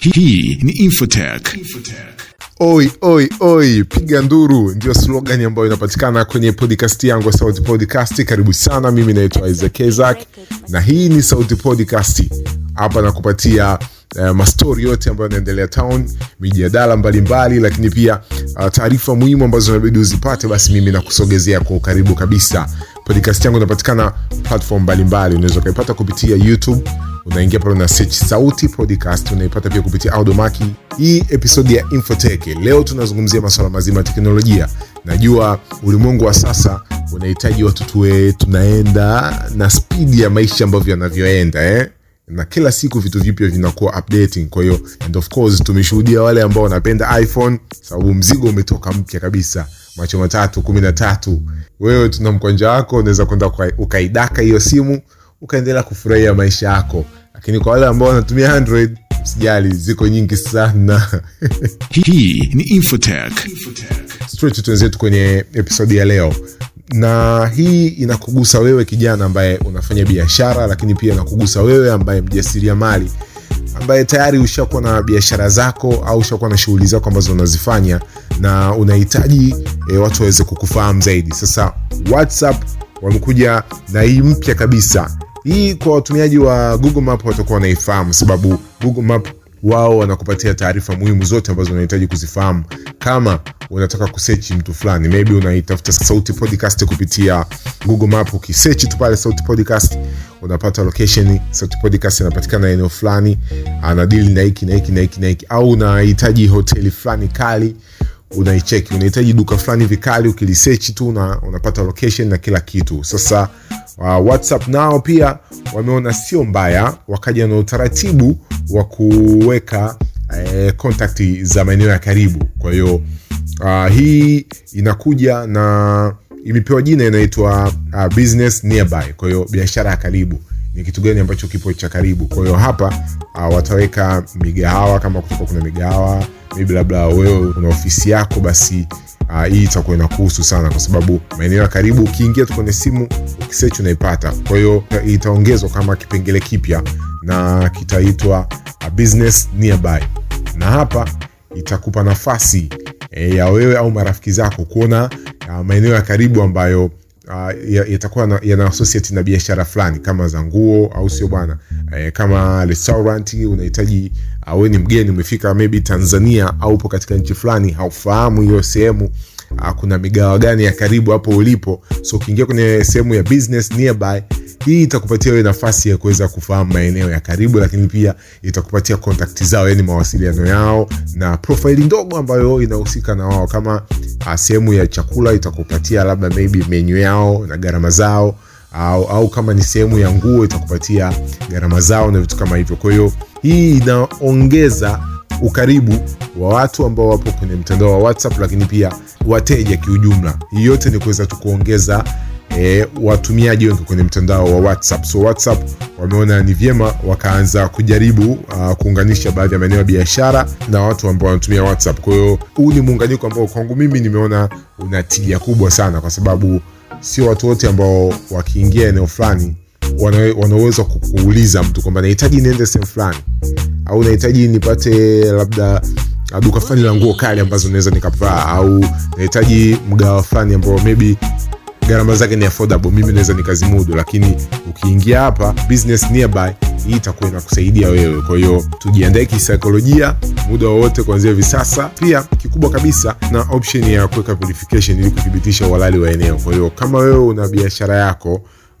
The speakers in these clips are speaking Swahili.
Hii ni Infotech. Oi, oi, oi, piga nduru ndio slogan ambayo inapatikana kwenye podcast yangu ya Sauti Podcast. Karibu sana, mimi naitwa Isaac Isaac na hii ni Sauti Podcast. Hapa nakupatia uh, mastori yote ambayo yanaendelea town, mijadala mbalimbali, lakini pia uh, taarifa muhimu ambazo inabidi uzipate, basi mimi nakusogezea kwa ukaribu kabisa. Podcast yangu inapatikana platform mbalimbali, unaweza ukaipata kupitia YouTube unaingia pale una search sauti podcast unaipata pia kupitia audomaki. Hii episodi ya infotech leo tunazungumzia masuala mazima ya teknolojia. Najua ulimwengu wa sasa unahitaji watu tuwe tunaenda na spidi ya maisha ambavyo yanavyoenda eh? na kila siku vitu vipya vinakuwa updating. Kwa hiyo and of course tumeshuhudia wale ambao wanapenda iphone sababu mzigo umetoka mpya kabisa. Macho matatu kumi na tatu. Wewe tuna mkwanja wako unaweza kwenda ukaidaka hiyo simu ukaendelea kufurahia maisha yako. Lakini kwa wale ambao wanatumia android sijali ziko nyingi sana. Hii ni Infotech. straight tuenzetu kwenye episodi ya leo. Na hii inakugusa wewe kijana ambaye unafanya biashara lakini pia inakugusa wewe ambaye mjasiriamali ambaye tayari ushakuwa na biashara zako au ushakuwa na shughuli zako ambazo unazifanya na unahitaji e, watu waweze kukufahamu zaidi. Sasa whatsapp wamekuja na hii mpya kabisa hii kwa watumiaji wa google map watakuwa wanaifahamu sababu google map wao wanakupatia taarifa muhimu zote ambazo unahitaji kuzifahamu. Kama unataka kusechi mtu fulani maybe unaitafuta sauti podcast kupitia google map. Ukisechi tu pale sauti podcast unapata location. Sauti podcast inapatikana eneo fulani anadili na hiki na hiki na hiki na hiki. Au unahitaji hoteli fulani kali unaicheki. Unahitaji duka fulani vikali ukilisechi tu una, unapata location na kila kitu. Sasa uh, whatsapp nao pia wameona sio mbaya wakaja na utaratibu wa kuweka eh, kontakti za maeneo ya karibu. Kwa hiyo uh, hii inakuja na imepewa jina inaitwa uh, business nearby. Kwa hiyo biashara ya karibu. Ni kitu gani ambacho kipo cha karibu? Kwa hiyo hapa uh, wataweka migahawa kama kutoka kuna migahawa maybe labda wewe una ofisi yako basi uh, hii itakuwa inakuhusu sana kwa sababu maeneo ya karibu ukiingia tu kwenye simu ukisearch unaipata. Kwa hiyo itaongezwa kama kipengele kipya na kitaitwa uh, business nearby. Na hapa itakupa nafasi e, ya wewe au marafiki zako kuona uh, maeneo ya karibu ambayo uh, yatakuwa na- yana associate na biashara fulani kama za nguo au sio bwana? Eh, kama restaurant unahitaji uh, wewe ni mgeni umefika maybe tanzania au upo katika nchi fulani haufahamu hiyo sehemu uh, kuna migawa gani ya karibu hapo ulipo. So ukiingia kwenye sehemu ya business nearby hii itakupatia wewe nafasi ya kuweza kufahamu maeneo ya karibu lakini pia itakupatia kontakti zao yani mawasiliano yao na profaili ndogo ambayo inahusika na wao. Kama uh, sehemu ya chakula itakupatia labda maybe menyu yao na gharama zao au, au kama ni sehemu ya nguo itakupatia gharama zao na vitu kama hivyo. Kwa hiyo hii inaongeza ukaribu wa watu ambao wapo kwenye mtandao wa whatsapp lakini pia wateja kiujumla. Hii yote ni kuweza tu kuongeza e, watumiaji wengi kwenye mtandao wa whatsapp. So whatsapp wameona ni vyema wakaanza kujaribu uh, kuunganisha baadhi ya maeneo ya biashara na watu ambao wanatumia whatsapp. Kwa hiyo huu ni muunganiko ambao kwangu mimi nimeona una tija kubwa sana kwa sababu sio watu wote ambao wakiingia eneo fulani wanaweza kukuuliza mtu kwamba nahitaji niende sehemu fulani. Au nahitaji nipate labda duka fulani la nguo kali ambazo naweza nikavaa. Au nahitaji mgawa fulani ambao maybe gharama zake ni affordable. Mimi naweza nikazimudu lakini ukiingia hapa business nearby hii itakuwa inakusaidia wewe. Kwa hiyo tujiandae kisaikolojia muda wowote kuanzia hivi sasa. Pia kikubwa kabisa na option ya kuweka verification ili kuthibitisha uhalali wa eneo. Kwa hiyo kama wewe una biashara yako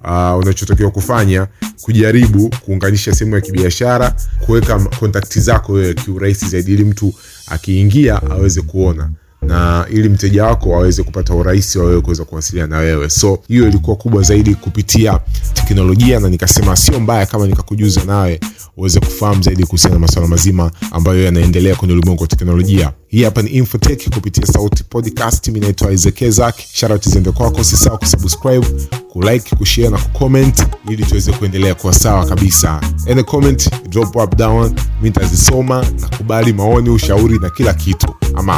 uh, unachotakiwa kufanya kujaribu kuunganisha sehemu ya kibiashara kuweka kontakti zako wewe kiurahisi zaidi ili mtu akiingia aweze kuona na ili mteja wako aweze kupata urahisi wa kuweza kuwasiliana na wewe. So hiyo ilikuwa kubwa zaidi kupitia teknolojia na nikasema sio mbaya kama nikakujuza nawe uweze kufahamu zaidi kuhusiana na masuala mazima ambayo yanaendelea kwenye ulimwengu wa teknolojia. Hii hapa ni infotech kupitia sauti podcast. Mi naitwa izekezak sharati ziende kwako. Usisahau kusubscribe kulike kushare na kucomment ili tuweze kuendelea kuwa sawa kabisa. Any comment drop up down. Mi nitazisoma nakubali maoni ushauri na kila kitu. I'm